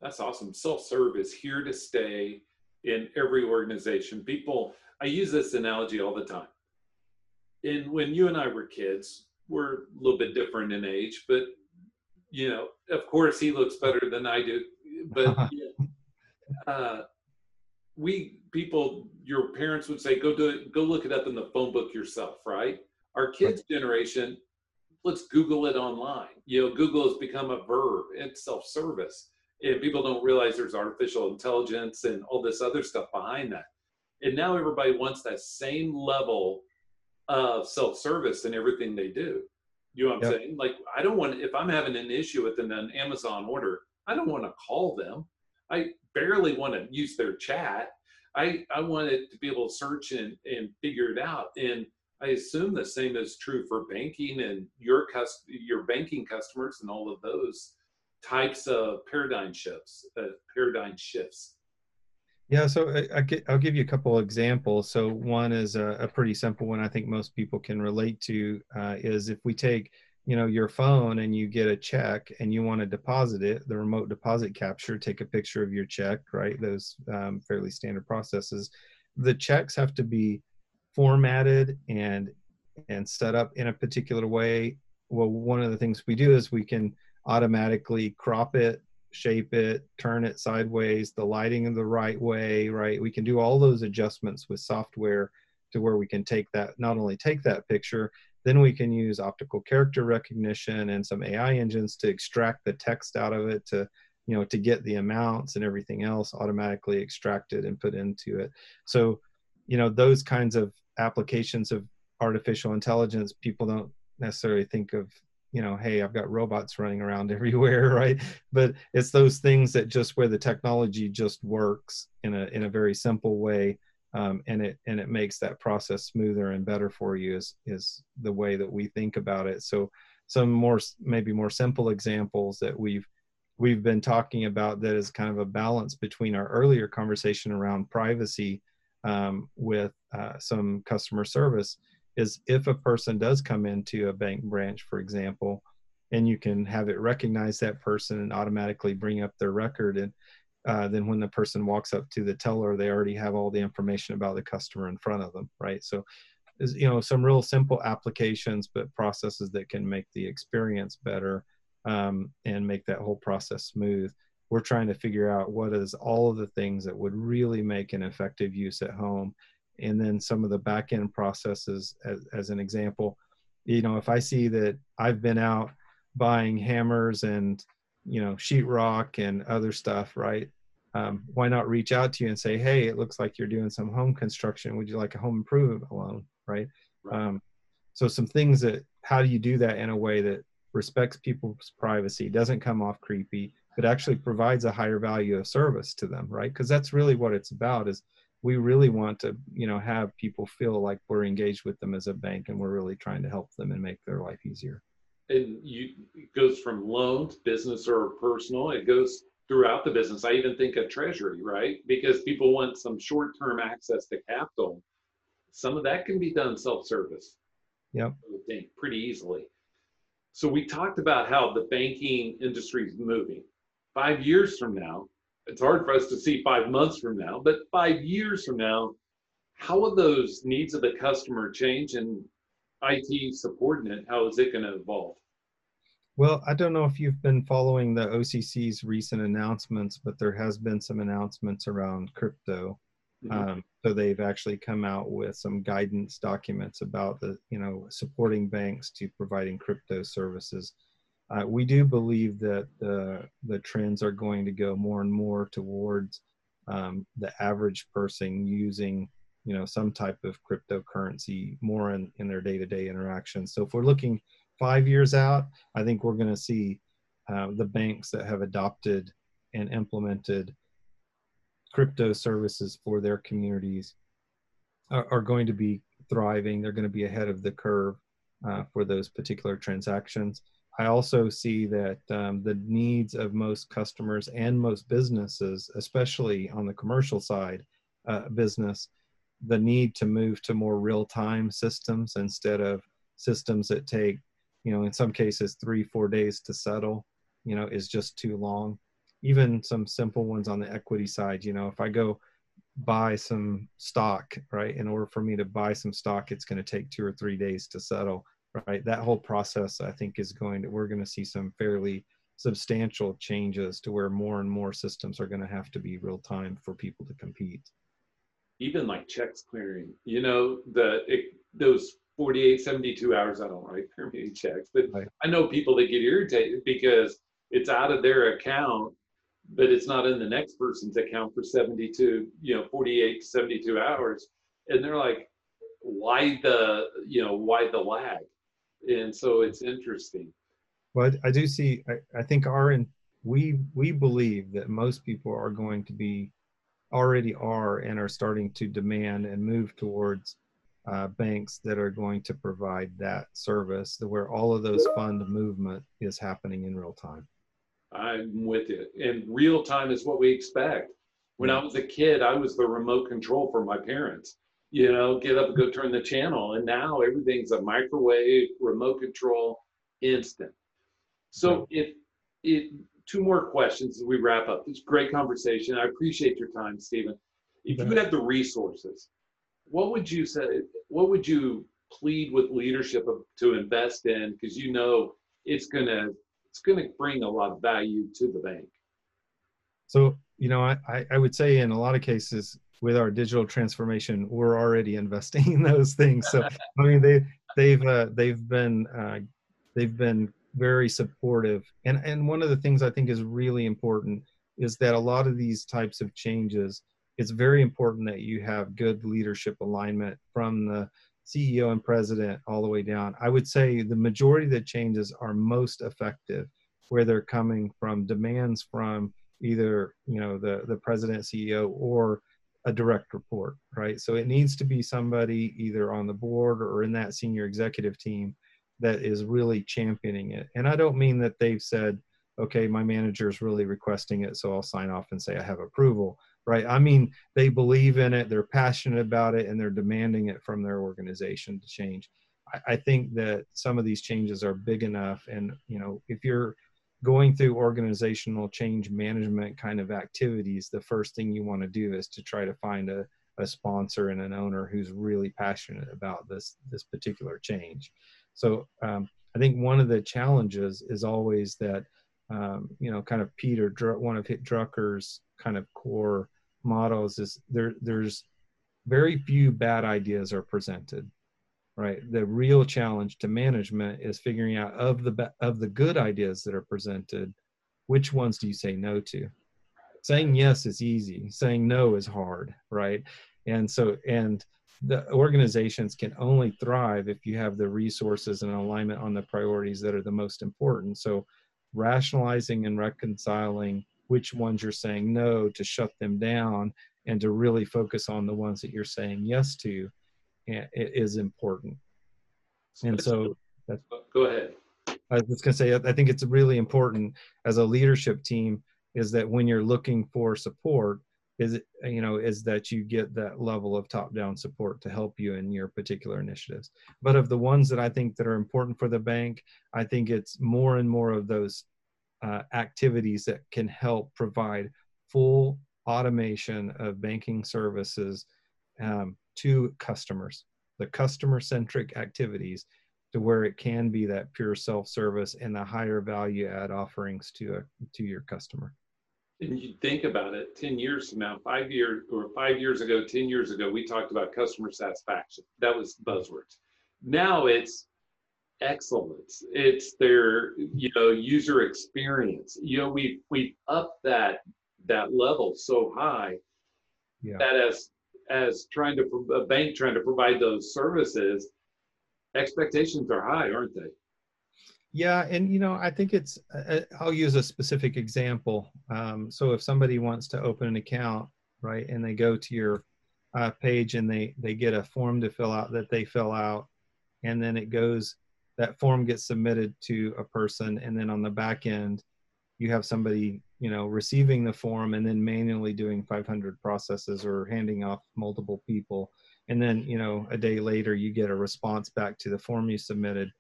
that's awesome. Self serve is here to stay in every organization. People, I use this analogy all the time. And when you and I were kids, we're a little bit different in age, but you know, of course, he looks better than I do. But (laughs) uh, we people, your parents would say, "Go do it. Go look it up in the phone book yourself." Right? Our kids' generation, let's Google it online. You know, Google has become a verb. It's self-service and people don't realize there's artificial intelligence and all this other stuff behind that. And now everybody wants that same level of self-service in everything they do. You know what I'm yep. saying? Like I don't want if I'm having an issue with an, an Amazon order, I don't want to call them. I barely want to use their chat. I I want it to be able to search and and figure it out. And I assume the same is true for banking and your cust- your banking customers and all of those types of paradigm shifts, uh, paradigm shifts? Yeah, so I, will give you a couple examples. So one is a, a, pretty simple one I think most people can relate to uh, is if we take, you know, your phone and you get a check and you want to deposit it, the remote deposit capture, take a picture of your check, right? Those um, fairly standard processes. The checks have to be formatted and and set up in a particular way. Well, one of the things we do is we can automatically crop it, shape it, turn it sideways, the lighting in the right way, right? We can do all those adjustments with software to where we can take that, not only take that picture, then we can use optical character recognition and some AI engines to extract the text out of it to, you know, to get the amounts and everything else automatically extracted and put into it. So, you know, those kinds of applications of artificial intelligence, people don't necessarily think of you know hey i've got robots running around (laughs) everywhere right? But it's those things that just where the technology just works in a in a very simple way um, and it and it makes that process smoother and better for you is is the way that we think about it. So some more maybe more simple examples that we've we've been talking about that is kind of a balance between our earlier conversation around privacy um, with uh, some customer service is if a person does come into a bank branch, for example, and you can have it recognize that person and automatically bring up their record and uh, then when the person walks up to the teller they already have all the information about the customer in front of them right? So you know some real simple applications but processes that can make the experience better um, and make that whole process smooth. We're trying to figure out what is all of the things that would really make an effective use at home and then some of the back end processes as, as an example. You know if i see that i've been out buying hammers and you know sheetrock and other stuff right um, why not reach out to you and say hey it looks like you're doing some home construction. Would you like a home improvement loan? Right, right. Um, so some things that how do you do that in a way that respects people's privacy doesn't come off creepy but actually provides a higher value of service to them right? Because that's really what it's about is we really want to you know have people feel like we're engaged with them as a bank and we're really trying to help them and make their life easier and you it goes from loans, business or personal. It goes throughout the business. I even think of treasury, right? Because people want some short-term access to capital. Some of that can be done self-service. Yeah, I would think pretty easily. So we talked about how the banking industry is moving. Five years from now, it's hard for us to see five months from now, but five years from now, how will those needs of the customer change and IT supporting it? How is it going to evolve? Well, I don't know if you've been following the OCC's recent announcements, but there has been some announcements around crypto. Mm-hmm. Um, so they've actually come out with some guidance documents about the, you know, supporting banks to providing crypto services. Uh, we do believe that the the trends are going to go more and more towards um, the average person using, you know, some type of cryptocurrency more in, in their day-to-day interactions. So if we're looking five years out, I think we're going to see uh, the banks that have adopted and implemented crypto services for their communities are, are going to be thriving. They're going to be ahead of the curve uh, for those particular transactions. I also see that um, the needs of most customers and most businesses, especially on the commercial side uh, business, the need to move to more real-time systems instead of systems that take you know in some cases three four days to settle you know is just too long. Even some simple ones on the equity side you know if i go buy some stock right in order for me to buy some stock it's going to take two or three days to settle right that whole process i think is going to we're going to see some fairly substantial changes to where more and more systems are going to have to be real time for people to compete even like checks clearing you know the it, those 48, 72 hours. I don't write very many checks, but right. I know people that get irritated because it's out of their account, but it's not in the next person's account for 72, you know, 48, 72 hours. And they're like, why the, you know, why the lag? And so it's interesting. Well, I do see, I, I think our, in, we, we believe that most people are going to be, already are and are starting to demand and move towards uh, banks that are going to provide that service where all of those fund movement is happening in real time. I'm with you. And real time is what we expect. When I was a kid, I was the remote control for my parents. You know, get up and go turn the channel. And now everything's a microwave, remote control, instant. So yeah. if it two more questions as we wrap up. It's great conversation. I appreciate your time, Stephen. If you had the resources, what would you say? What would you plead with leadership to invest in? Because you know it's gonna it's gonna bring a lot of value to the bank. So you know, I I would say in a lot of cases with our digital transformation, we're already investing in those things. So (laughs) I mean, they they've uh, they've been uh, they've been very supportive, and and one of the things I think is really important is that a lot of these types of changes it's very important that you have good leadership alignment from the CEO and president all the way down. I would say the majority of the changes are most effective where they're coming from demands from either you know the the president CEO or a direct report, right? So it needs to be somebody either on the board or in that senior executive team that is really championing it. And I don't mean that they've said, okay, my manager is really requesting it, so I'll sign off and say I have approval right? I mean, they believe in it, they're passionate about it, and they're demanding it from their organization to change. I, think that some of these changes are big enough, and you know, if you're going through organizational change management kind of activities, the first thing you want to do is to try to find a, a sponsor and an owner who's really passionate about this this particular change. So um, I think one of the challenges is always that um, you know, kind of Peter, one of Drucker's kind of core models is there. There's very few bad ideas are presented, right? The real challenge to management is figuring out of the of the good ideas that are presented, which ones do you say no to? Saying yes is easy. Saying no is hard, right? And so and the organizations can only thrive if you have the resources and alignment on the priorities that are the most important. So rationalizing and reconciling which ones you're saying no to shut them down and to really focus on the ones that you're saying yes to is important. And so that's, go ahead. I was going to say, I think it's really important as a leadership team is that when you're looking for support, is you know is that you get that level of top down support to help you in your particular initiatives but of the ones that i think that are important for the bank i think it's more and more of those uh, activities that can help provide full automation of banking services um, to customers the customer centric activities to where it can be that pure self service and the higher value add offerings to a to your customer. And you think about it 10 years from now five years or five years ago 10 years ago we talked about customer satisfaction. That was buzzwords. Now it's excellence. It's their you know user experience. You know we we up that that level so high yeah. that as as trying to a bank trying to provide those services expectations are high aren't they yeah, and you know, I think it's. Uh, I'll use a specific example. Um, so if somebody wants to open an account, right, and they go to your uh, page and they they get a form to fill out that they fill out, and then it goes. That form gets submitted to a person, and then on the back end, you have somebody you know receiving the form and then manually doing 500 processes or handing off multiple people, and then you know a day later you get a response back to the form you submitted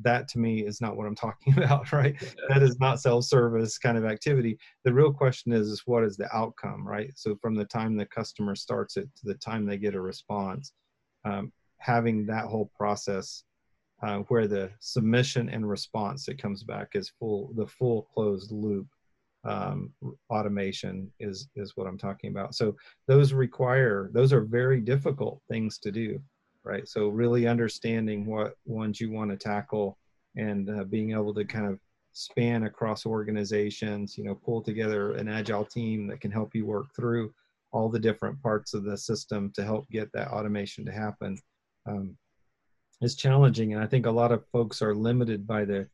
that to me is not what I'm (laughs) talking about, right? That is not self-service kind of activity. The real question is, is what is the outcome, right? So from the time the customer starts it to the time they get a response, um, having that whole process uh, where the submission and response that comes back is full, the full closed loop um, automation is is what I'm talking about. So those require those are very difficult things to do right? So really understanding what ones you want to tackle and uh, being able to kind of span across organizations, you know, pull together an agile team that can help you work through all the different parts of the system to help get that automation to happen um, is challenging. And I think a lot of folks are limited by the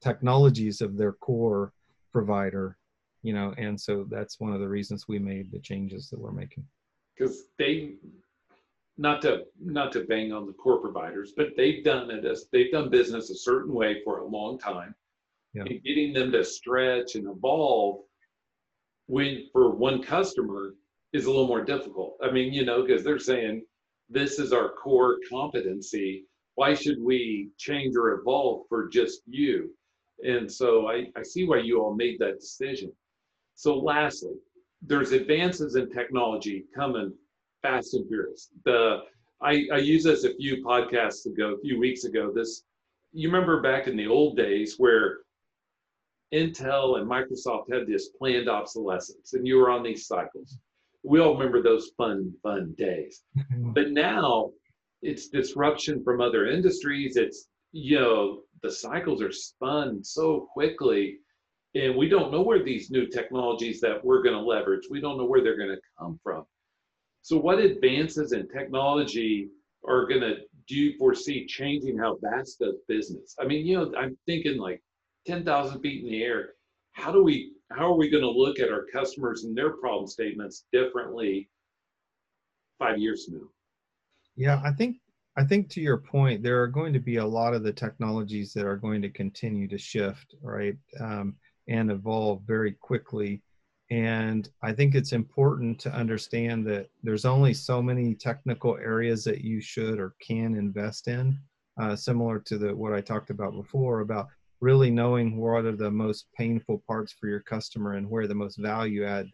technologies of their core provider, you know, and so that's one of the reasons we made the changes that we're making. Because they not to not to bang on the core providers, but they've done it as they've done business a certain way for a long time. Yeah. And getting them to stretch and evolve when for one customer is a little more difficult. I mean, you know, because they're saying this is our core competency. Why should we change or evolve for just you? And so I, I see why you all made that decision. So lastly, there's advances in technology coming fast and furious. The I, I used this a few podcasts ago, a few weeks ago. This you remember back in the old days where Intel and Microsoft had this planned obsolescence, and you were on these cycles. We all remember those fun, fun days. (laughs) but now it's disruption from other industries. It's you know the cycles are spun so quickly, and we don't know where these new technologies that we're going to leverage. We don't know where they're going to come from. So, what advances in technology are going to do you foresee changing how vast does business? I mean, you know, I'm thinking like 10,000 feet in the air. How do we, how are we going to look at our customers and their problem statements differently five years from now? Yeah, I think I think to your point, there are going to be a lot of the technologies that are going to continue to shift, right, um, and evolve very quickly. And I think it's important to understand that there's only so many technical areas that you should or can invest in, uh, similar to the what I talked about before about really knowing what are the most painful parts for your customer and where the most value add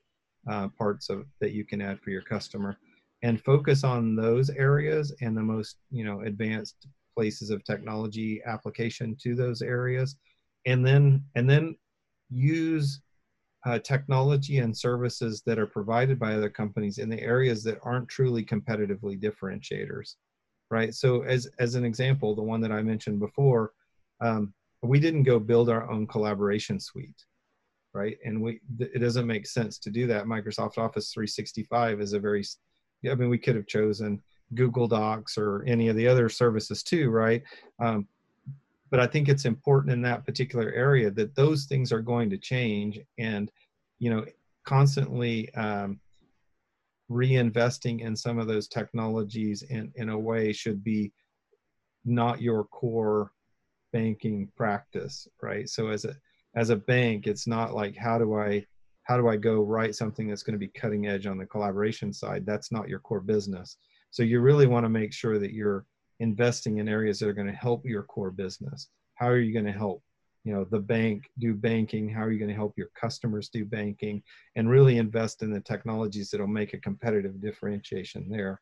uh, parts of that you can add for your customer. And focus on those areas and the most you know advanced places of technology application to those areas. And then and then use uh, technology and services that are provided by other companies in the areas that aren't truly competitively differentiators right? So as as an example the one that i mentioned before um, we didn't go build our own collaboration suite right? And we it doesn't make sense to do that. Microsoft office 365 is a very i mean we could have chosen google docs or any of the other services too right? Um, but i think it's important in that particular area that those things are going to change and you know constantly um, reinvesting in some of those technologies in, in a way should be not your core banking practice right? So as a as a bank it's not like how do i how do i go write something that's going to be cutting edge on the collaboration side? That's not your core business. So you really want to make sure that you're investing in areas that are going to help your core business. How are you going to help, you know, the bank do banking? How are you going to help your customers do banking? And really invest in the technologies that'll make a competitive differentiation there.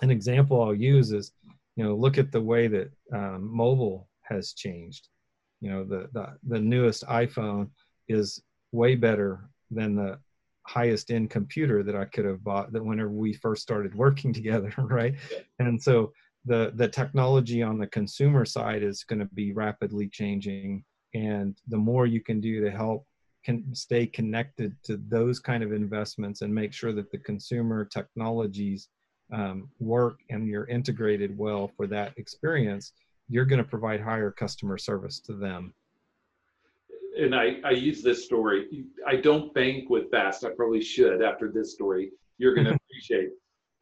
An example I'll use is, you know, look at the way that um, mobile has changed. You know, the, the the newest iPhone is way better than the highest end computer that I could have bought that whenever we first started working (laughs) together, right? And so the the technology on the consumer side is going to be rapidly changing. And the more you can do to help can stay connected to those kind of investments and make sure that the consumer technologies um, work and you're integrated well for that experience you're going to provide higher customer service to them. And I, I use this story. I don't bank with Vast i probably should after this story. You're going (laughs) to appreciate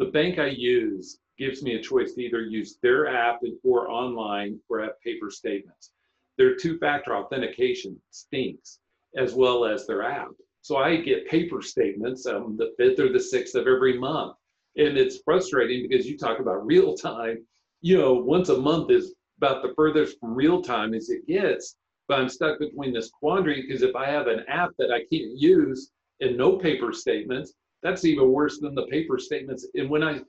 the bank i use gives me a choice to either use their app or online or have paper statements. Their two-factor authentication stinks, as well as their app. So I get paper statements um, the fifth or the sixth of every month, and it's frustrating because you talk about real time. You know, once a month is about the furthest from real time as it gets. But I'm stuck between this quandary because if I have an app that I can't use and no paper statements, that's even worse than the paper statements. And when I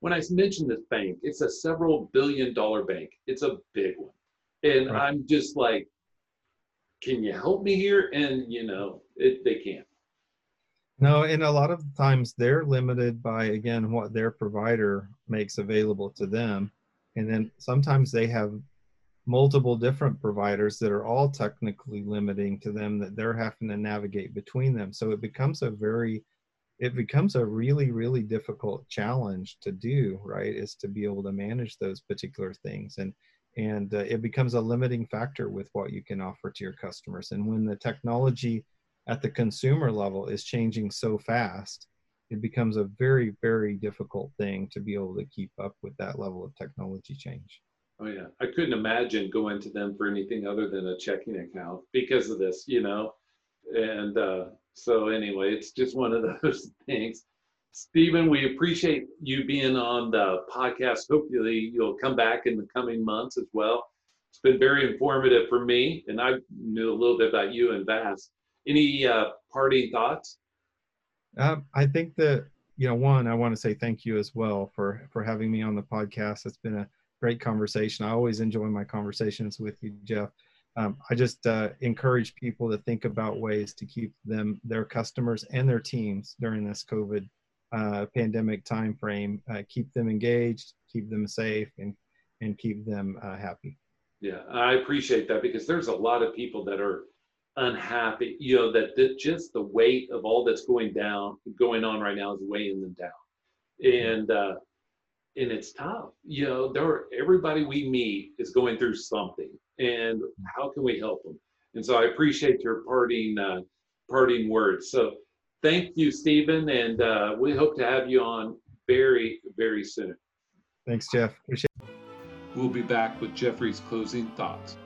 when I mention this bank, it's a several billion dollar bank. It's a big one. And right. I'm just like, can you help me here? And, you know, it, they can't. No, and a lot of times they're limited by, again, what their provider makes available to them. And then sometimes they have multiple different providers that are all technically limiting to them that they're having to navigate between them. So it becomes a very it becomes a really really difficult challenge to do right is to be able to manage those particular things. And and uh, it becomes a limiting factor with what you can offer to your customers. And when the technology at the consumer level is changing so fast it becomes a very very difficult thing to be able to keep up with that level of technology change. Oh yeah. I couldn't imagine going to them for anything other than a checking account because of this you know? And uh, so anyway, it's just one of those (laughs) things. Stephen, we appreciate you being on the podcast. Hopefully, you'll come back in the coming months as well. It's been very informative for me, and I knew a little bit about you and Vast. Any uh, parting thoughts? Um, I think that you know, one, I want to say thank you as well for for having me on the podcast. It's been a great conversation. I always enjoy my conversations with you, Jeff um, I just uh, encourage people to think about ways to keep them, their customers, and their teams during this COVID uh, pandemic timeframe. Uh, keep them engaged, keep them safe, and and keep them uh, happy. Yeah, I appreciate that because there's a lot of people that are unhappy. You know that, that just the weight of all that's going down, going on right now, is weighing them down, and uh, and it's tough. You know, there are, everybody we meet is going through something, and mm. how can we help them? And so I appreciate your parting uh, parting words. So thank you, Stephen, and uh, we hope to have you on very very soon. Thanks, Jeff. Appreciate. It. We'll be back with Jeffrey's closing thoughts.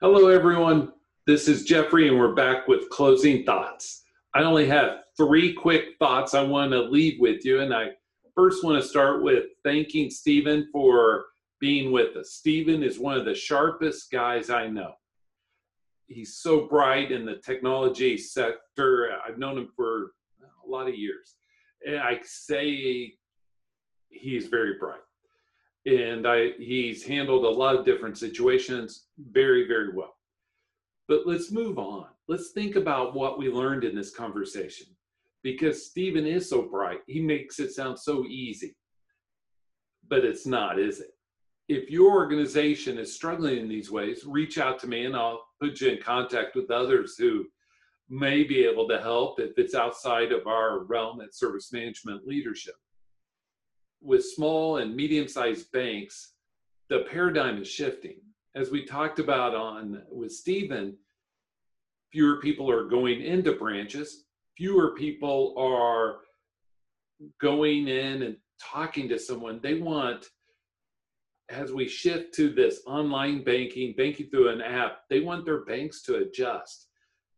Hello, everyone. This is Jeffrey, and we're back with closing thoughts. I only have three quick thoughts I want to leave with you, and I first want to start with thanking Stephen for being with us. Stephen is one of the sharpest guys I know. He's so bright in the technology sector. I've known him for a lot of years. And I say he's very bright. And I he's handled a lot of different situations very, very well. But let's move on. Let's think about what we learned in this conversation. Because Stephen is so bright, he makes it sound so easy. But it's not, is it? If your organization is struggling in these ways, reach out to me and I'll put you in contact with others who may be able to help if it's outside of our realm at service management leadership. With small and medium sized banks, the paradigm is shifting. As we talked about on with Stephen, fewer people are going into branches, fewer people are going in and talking to someone. They want, as we shift to this online banking, banking through an app, they want their banks to adjust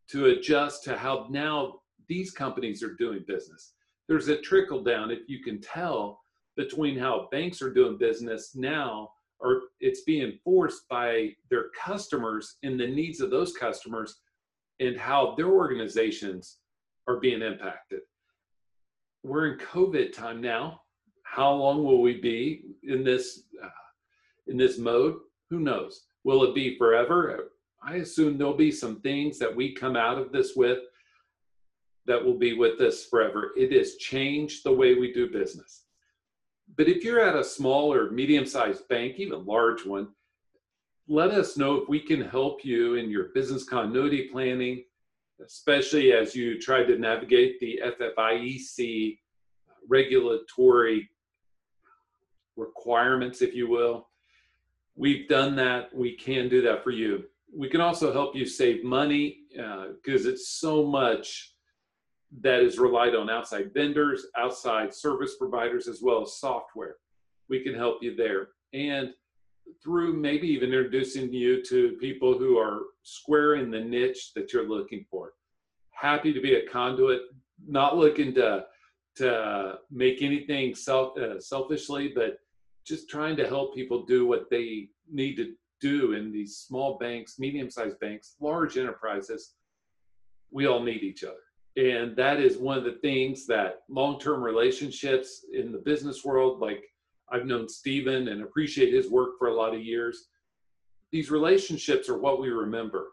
to adjust to how now these companies are doing business. There's a trickle down, if you can tell, between how banks are doing business now, or it's being forced by their customers and the needs of those customers, and how their organizations are being impacted. We're in COVID time now. How long will we be in this uh, in this mode? Who knows? Will it be forever? I assume there'll be some things that we come out of this with that will be with us forever. It has changed the way we do business. But if you're at a small or medium sized bank, even large one, let us know if we can help you in your business continuity planning, especially as you try to navigate the FFIEC regulatory requirements, if you will. We've done that. We can do that for you we can also help you save money because uh, it's so much that is relied on outside vendors, outside service providers, as well as software. We can help you there. And through maybe even introducing you to people who are square in the niche that you're looking for. Happy to be a conduit, not looking to to make anything self uh, selfishly, but just trying to help people do what they need to do in these small banks, medium sized banks, large enterprises, we all need each other. And that is one of the things that long term relationships in the business world, like I've known Stephen and appreciate his work for a lot of years, these relationships are what we remember.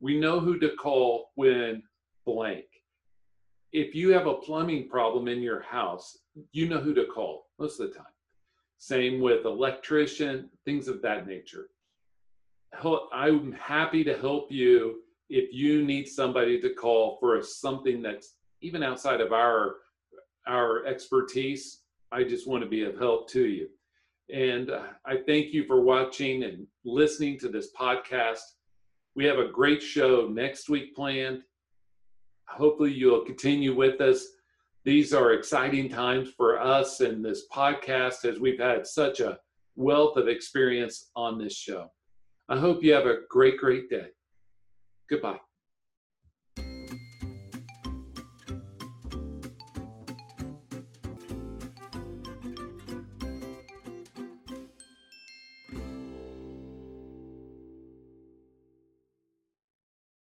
We know who to call when blank. If you have a plumbing problem in your house, you know who to call most of the time. Same with electrician, things of that nature. I'm happy to help you if you need somebody to call for something that's even outside of our our expertise. I just want to be of help to you. And uh, I thank you for watching and listening to this podcast. We have a great show next week planned. Hopefully, you'll continue with us. These are exciting times for us and this podcast as we've had such a wealth of experience on this show. I hope you have a great, great day. Goodbye.